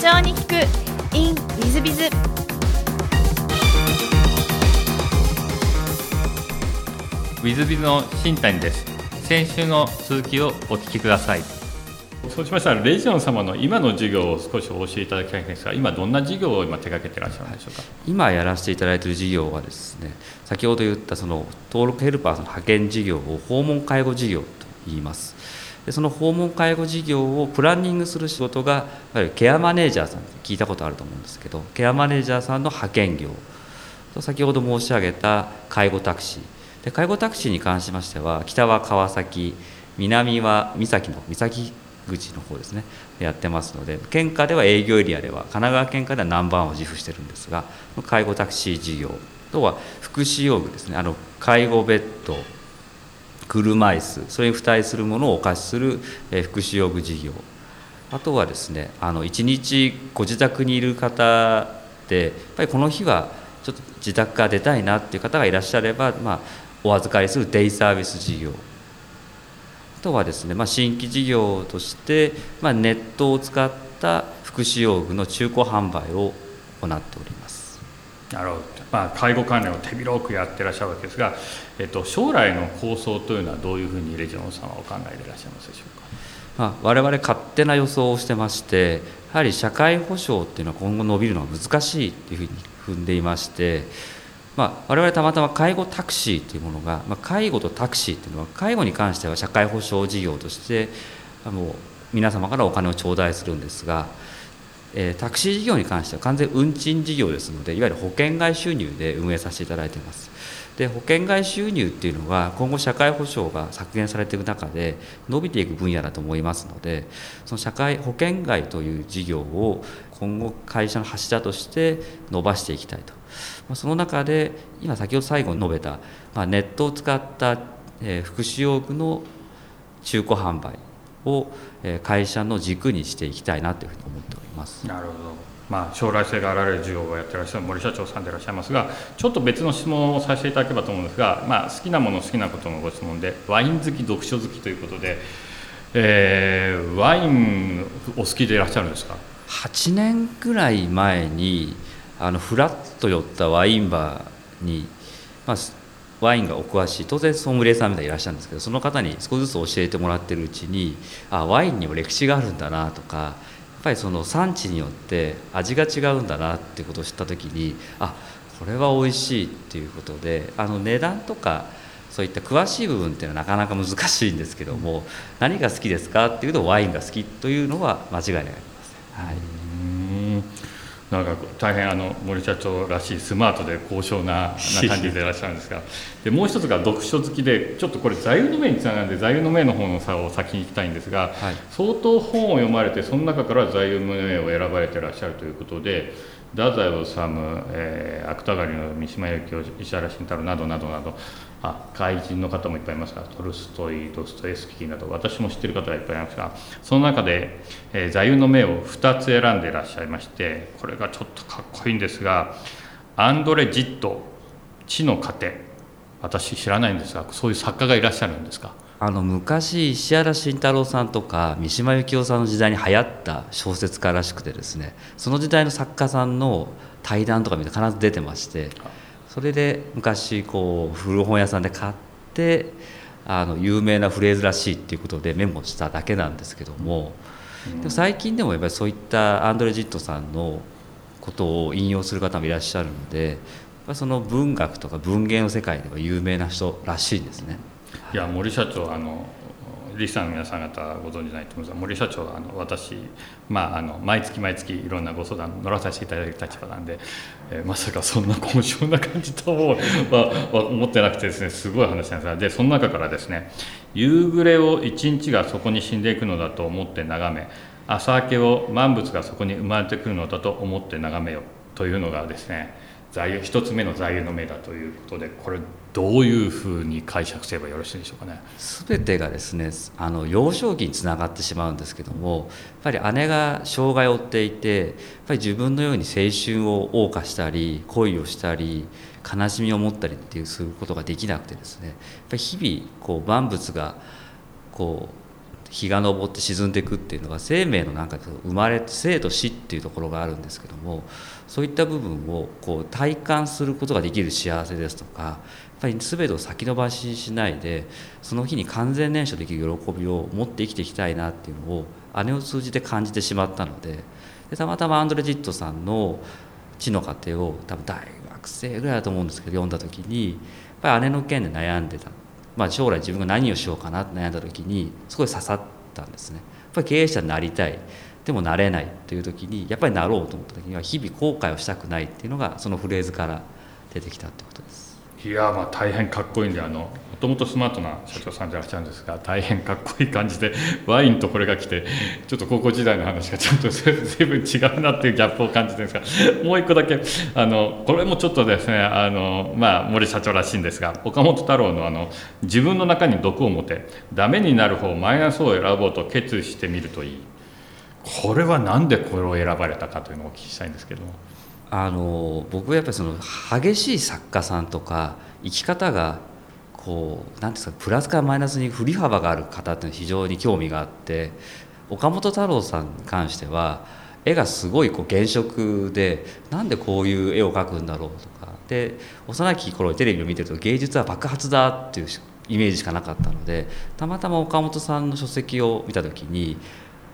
長に聞く in ウィズビズ。ウィズビズの新谷です。先週の続きをお聞きください。そうしましたらレジオン様の今の授業を少しお教えいただきたいんですが今どんな授業を今手掛けていらっしゃるんでしょうか？今やらせていただいている事業はですね先ほど言ったその登録ヘルパーの派遣事業を訪問介護事業と言います。でその訪問介護事業をプランニングする仕事がやはりケアマネージャーさん聞いたことあると思うんですけどケアマネージャーさんの派遣業。と先ほど申し上げた介護タクシー。で介護タクシーに関しましては北は川崎南は三崎の三崎口の方ですね。やってますので県下では営業エリアでは神奈川県下ではナンバーを自負してるんですが介護タクシー事業。とは福祉用具ですね。あの介護ベッド。車椅子それに付帯するものをお貸しする福祉用具事業。あとはですねあの1日ご自宅にいる方でやっぱりこの日はちょっと自宅から出たいなっていう方がいらっしゃれば、まあ、お預かりするデイサービス事業。あとはですね、まあ、新規事業として、まあ、ネットを使った福祉用具の中古販売を行っております。なるほど、まあ、介護関連を手広くやってらっしゃるわけですが、えっと、将来の構想というのはどういうふうにレジオンさんはお考えでいらっしゃいますでしょうか、まあ、我々勝手な予想をしてましてやはり社会保障っていうのは今後伸びるのは難しいというふうに踏んでいましてまあ、我々たまたま介護タクシーというものが、まあ、介護とタクシーというのは介護に関しては社会保障事業としてもう皆様からお金を頂戴するんですが、え、タクシー事業に関しては完全運賃事業ですのでいわゆる保険外収入で運営させていただいています。で保険外収入っていうのは今後社会保障が削減されていく中で伸びていく分野だと思いますのでその社会保険外という事業を今後会社の柱として伸ばしていきたいとその中で今先ほど最後に述べた、まあ、ネットを使った、え、福祉用具の中古販売を、えー、会社の軸にしていきたいなというふうに思っております。なるほどまあ、将来性があられる事業をやってらっしゃる森社長さんでいらっしゃいますがちょっと別の質問をさせていただければと思うんですが、まあ、好きなもの好きなことのご質問でワイン好き読書好きということで、えー、ワインお好きでいらっしゃるんですか？8年ぐらい前にあのフラッと寄ったワインバーに、まあ、ワインがお詳しい当然ソムリエさんみたいにいらっしゃるんですけどその方に少しずつ教えてもらってるうちにあワインにも歴史があるんだなとかやっぱりその産地によって味が違うんだなっていうことを知った時にあこれは美味しいっていうことであの値段とかそういった詳しい部分っていうのはなかなか難しいんですけども、何が好きですかっていうとワインが好きというのは間違いありません。はいなんか大変あの森社長らしいスマートで高尚なな感じでいらっしゃるんですが。でもう一つが読書好きでちょっとこれ座右の銘につながるんで座右の銘の方の差を先に行きたいんですが、はい、相当本を読まれてその中から座右の銘を選ばれていらっしゃるということで太宰治、えー、芥川の三島由紀夫石原慎太郎などなどなどあ外人の方もいっぱいいますがトルストイドストエスキーなど私も知ってる方がいっぱいいますがその中で、えー、座右の銘を2つ選んでいらっしゃいましてこれがちょっとかっこいいんですがアンドレ・ジット「地の糧」私知らないんですがそういう作家がいらっしゃるんですか？あの昔石原慎太郎さんとか三島由紀夫さんの時代に流行った小説家らしくてですねその時代の作家さんの対談とか見て必ず出てましてそれで昔こう古本屋さんで買ってあの有名なフレーズらしいっていうことでメモしただけなんですけども、でも最近でもやっぱりそういったアンドレ・ジットさんのことを引用する方もいらっしゃるのでその文学とか文芸の世界では有名な人らしいんですね。いや森社長あのリスナーの皆さん方ご存じないと思います。が森社長はあの私、まあ、あの毎月毎月いろんなご相談乗らさせていただく立場なんで、えー、まさかそんな高尚な感じとは、まあ、思ってなくてですねすごい話なんですがでその中からですね夕暮れを一日がそこに死んでいくのだと思って眺め朝明けを万物がそこに生まれてくるのだと思って眺めよというのがですね座右一つ目の座右の銘だということでこれどういうふうに解釈すればよろしいでしょうかね。全てがですねあの幼少期につながってしまうんですけどもやっぱり姉が障害を負っていてやっぱり自分のように青春を謳歌したり恋をしたり悲しみを持ったりっていうすることができなくてですねやっぱり日々こう万物がこう日が昇って沈んでいくっていうのは生命のなんか生まれ生と死っていうところがあるんですけどもそういった部分をこう体感することができる幸せですとかぱり全てを先延ばししないでその日に完全燃焼できる喜びを持って生きていきたいなっていうのを姉を通じて感じてしまったのででたまたまアンドレ・ジットさんの「地の過程」を多分大学生ぐらいだと思うんですけど読んだ時にやっぱり姉の件で悩んでたまあ、将来自分が何をしようかなって悩んだ時にすごい刺さったんですね。やっぱり経営者になりたいでもなれないという時にやっぱりなろうと思った時には日々後悔をしたくないっていうのがそのフレーズから出てきたってことです。いやまあ大変かっこいいんであのもともとスマートな社長さんでいらっしゃるんですが大変かっこいい感じでワインとこれが来てちょっと高校時代の話がちょっと随分違うなっていうギャップを感じてるんですがもう一個だけあのこれもちょっとですねあの、まあ、森社長らしいんですが岡本太郎のあの自分の中に毒を持てダメになる方マイナスを選ぼうと決意してみるといいこれは何でこれを選ばれたかというのをお聞きしたいんですけども。あの僕はやっぱりその激しい作家さんとか生き方がこう何ですかプラスからマイナスに振り幅がある方っていうのは非常に興味があって岡本太郎さんに関しては絵がすごいこう原色でなんでこういう絵を描くんだろうとか。で幼き頃テレビを見てると芸術は爆発だっていうイメージしかなかったのでたまたま岡本さんの書籍を見た時に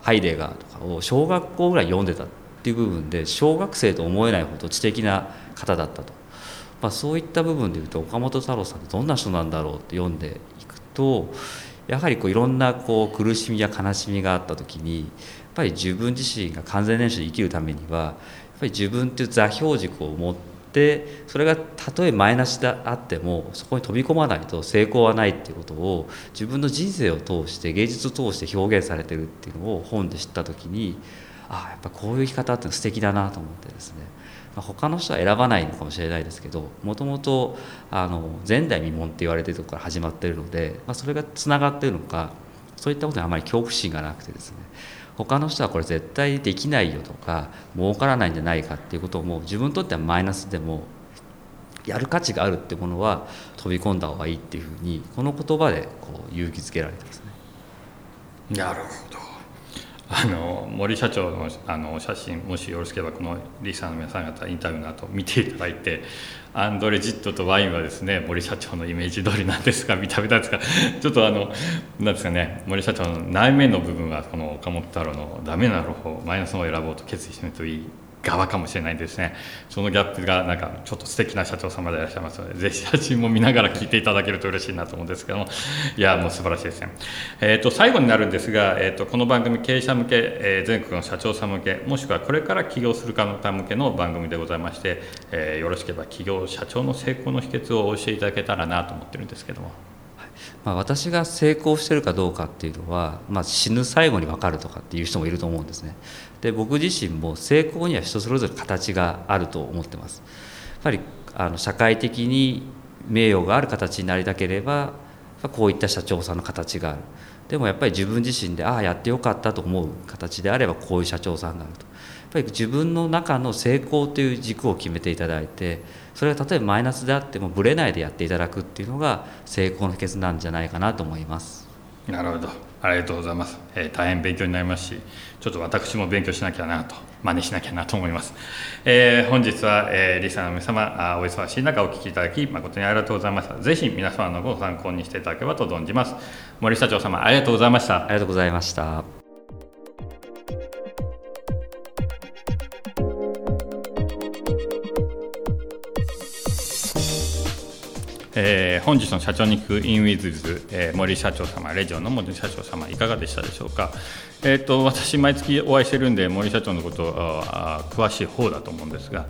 ハイデガーとかを小学校ぐらい読んでたっていう部分で小学生と思えないほど知的な方だったと、まあ、そういった部分でいうと岡本太郎さんってどんな人なんだろうって読んでいくとやはりこういろんなこう苦しみや悲しみがあった時にやっぱり自分自身が完全燃焼で生きるためにはやっぱり自分っていう座標軸を持ってそれがたとえマイナスであってもそこに飛び込まないと成功はないっていうことを自分の人生を通して芸術を通して表現されてるっていうのを本で知った時にああやっぱこういう生き方って素敵だなと思ってですね、まあ、他の人は選ばないのかもしれないですけどもともと前代未聞って言われてるとこから始まってるので、まあ、それがつながってるのかそういったことにあまり恐怖心がなくてですね。他の人はこれ絶対できないよとか儲からないんじゃないかっていうことをもう自分にとってはマイナスでもやる価値があるってものは飛び込んだ方がいいっていうふうにこの言葉でこう勇気づけられてますね。なるほど。あの森社長のあの写真もしよろしければこのリサーの皆さん方インタビューの後見ていただいて アンドレ・ジットとワインはですね森社長のイメージ通りなんですが見た目なんですかちょっとあのなんですかね森社長の内面の部分はこの岡本太郎のダメな方マイナスを選ぼうと決意してみるといい側かもしれないですね。そのギャップがなんかちょっと素敵な社長様でいらっしゃいますので ぜひ写真も見ながら聞いていただけると嬉しいなと思うんですけども。いやもう素晴らしいですね、えーと、最後になるんですが、えーと、この番組経営者向け、えー、全国の社長さん向けもしくはこれから起業する方向けの番組でございまして、えー、よろしければ企業社長の成功の秘訣をお教えいただけたらなと思ってるんですけども。まあ、私が成功してるかどうかっていうのは、まあ、死ぬ最後に分かるとかっていう人もいると思うんですね。で僕自身も成功には人それぞれ形があると思ってます。やっぱりあの社会的に名誉がある形になりたければこういった社長さんの形があるでもやっぱり自分自身でああやってよかったと思う形であればこういう社長さんになると。やっぱり自分の中の成功という軸を決めていただいてそれが例えばマイナスであってもぶれないでやっていただくっていうのが成功の秘訣なんじゃないかなと思います。なるほど。ありがとうございます、えー、大変勉強になりますしちょっと私も勉強しなきゃなと真似しなきゃなと思います、えー、本日は、えー、リサの皆様あお忙しい中お聞きいただき誠にありがとうございました。ぜひ皆様のご参考にしていただければと存じます。森社長様ありがとうございました。ありがとうございました。えー、本日の社長に行くインウィズズ、えー、森社長様、レジオの森社長様、いかがでしたでしょうか？えーと、私、毎月お会いしてるんで、森社長のことあ詳しい方だと思うんですが、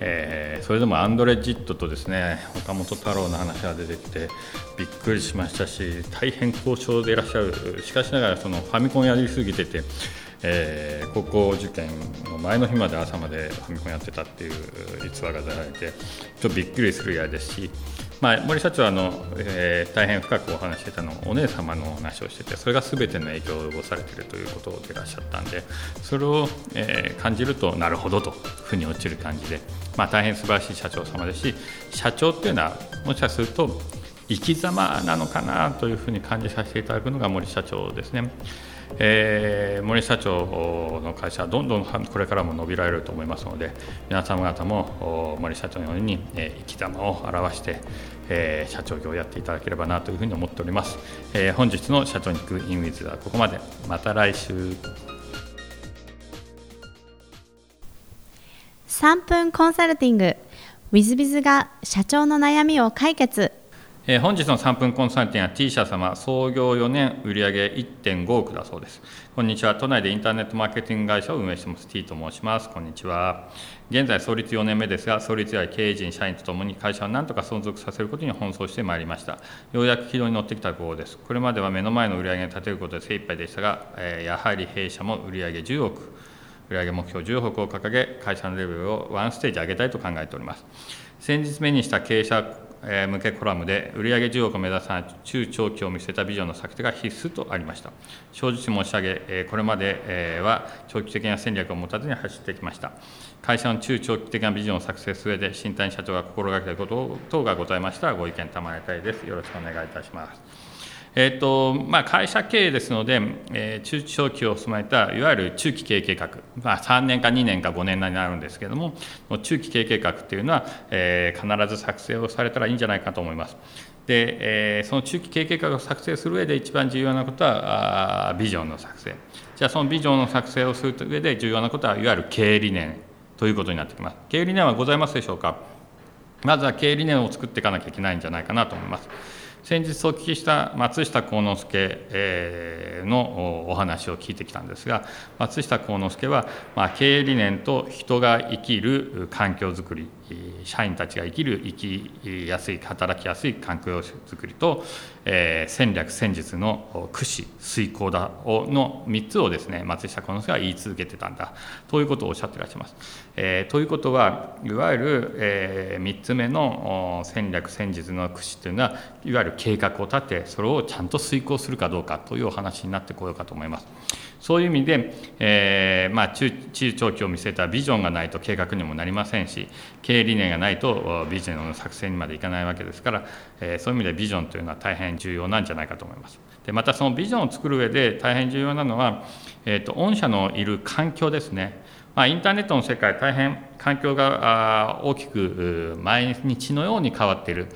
えー、それでもアンドレ・ジットとですね岡本太郎の話が出てきてびっくりしましたし大変高尚でいらっしゃるしかしながらそのファミコンやりすぎててえー、高校受験の前の日まで朝までファミコンやってたっていう逸話が出られてちょっとびっくりするやですし、まあ、森社長はあの、えー、大変深くお話してたのお姉様のお話をしててそれが全ての影響を及ぼされているということでいらっしゃったんでそれを、えー、感じるとなるほどと腑に落ちる感じで、まあ、大変素晴らしい社長様ですし社長っていうのはもしかすると生き様なのかなというふうに感じさせていただくのが森社長ですね。えー、森社長の会社はどんどんこれからも伸びられると思いますので皆様方も森社長のように、えー、生き様を表して、えー、社長業をやっていただければなというふうに思っております、えー、本日の社長に行くインウィズはここまで。また来週。3分コンサルティング。w i z b i が社長の悩みを解決。えー、本日の3分コンサルティングは T 社様創業4年売上1.5億だそうです。こんにちは。都内でインターネットマーケティング会社を運営してます T と申します。こんにちは。現在創立4年目ですが創立や経営陣社員とともに会社を何とか存続させることに奔走してまいりました。ようやく軌道に乗ってきたところです。これまでは目の前の売上に立てることで精一杯でしたが、えー、やはり弊社も売上10億売上目標10億を掲げ会社のレベルをワンステージ上げたいと考えております。先日目にした経営者向けコラムで売上10億を目指さ中長期を見据えたビジョンの策定が必須とありました。正直申し上げこれまでは長期的な戦略を持たずに走ってきました。会社の中長期的なビジョンを作成する上で新谷社長が心がけたこと等がございましたらご意見賜りたいです。よろしくお願いいたします。えーとまあ、会社経営ですので、えー、中長期を踏まえたいわゆる中期経営計画、まあ、3年か2年か5年になるんですけれども中期経営計画っていうのは、えー、必ず作成をされたらいいんじゃないかと思います。で、えー、その中期経営計画を作成する上で一番重要なことはあビジョンの作成。じゃあそのビジョンの作成をする上で重要なことはいわゆる経営理念ということになってきます。経営理念はございますでしょうか？まずは経営理念を作っていかなきゃいけないんじゃないかなと思います。先日お聞きした松下幸之助のお話を聞いてきたんですが松下幸之助は、経営理念と人が生きる環境づくり社員たちが生きる生きやすい働きやすい環境づくりと、えー、戦略戦術の駆使遂行だの3つをですね松下幸之助は言い続けてたんだということをおっしゃってらっしゃいます。えー、ということはいわゆる、えー、3つ目の戦略戦術の駆使というのはいわゆる計画を立てそれをちゃんと遂行するかどうかというお話になってこようかと思います。そういう意味で、えーまあ中、中長期を見据えたビジョンがないと計画にもなりませんし経理念がないとビジョンの作成にまでいかないわけですから、え、そういう意味でビジョンというのは大変重要なんじゃないかと思います。でまたそのビジョンを作る上で大変重要なのは、えーと、御社のいる環境ですね。まあ、インターネットの世界大変環境が大きく毎日のように変わっている。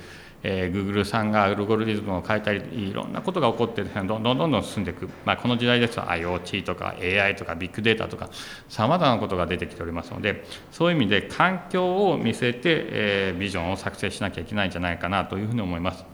えー、Google さんがアルゴリズムを変えたりいろんなことが起こって どんどんどんどん進んでいく、まあ、この時代ですと IoT とか AI とかビッグデータとかさまざまなことが出てきておりますのでそういう意味で環境を見据えて、えー、ビジョンを作成しなきゃいけないんじゃないかなというふうに思います。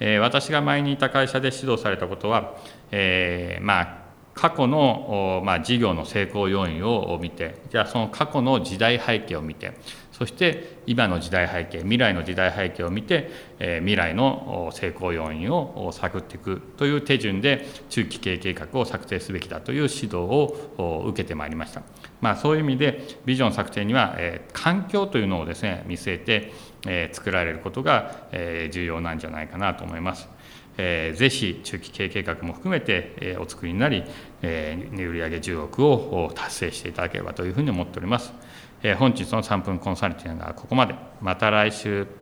えー、私が前にいた会社で指導されたことは、えー、まあ過去の、まあ、事業の成功要因を見てじゃあその過去の時代背景を見てそして今の時代背景未来の時代背景を見て、え未来の成功要因を探っていくという手順で中期経営計画を策定すべきだという指導を受けてまいりました、まあ、そういう意味でビジョン策定には、え環境というのをですね見据えて、え作られることが、え重要なんじゃないかなと思います。えー、ぜひ中期経営計画も含めて、えー、お作りになり、えー、売上10億を達成していただければというふうに思っております。え本日の3分コンサルティングはここまで。また来週。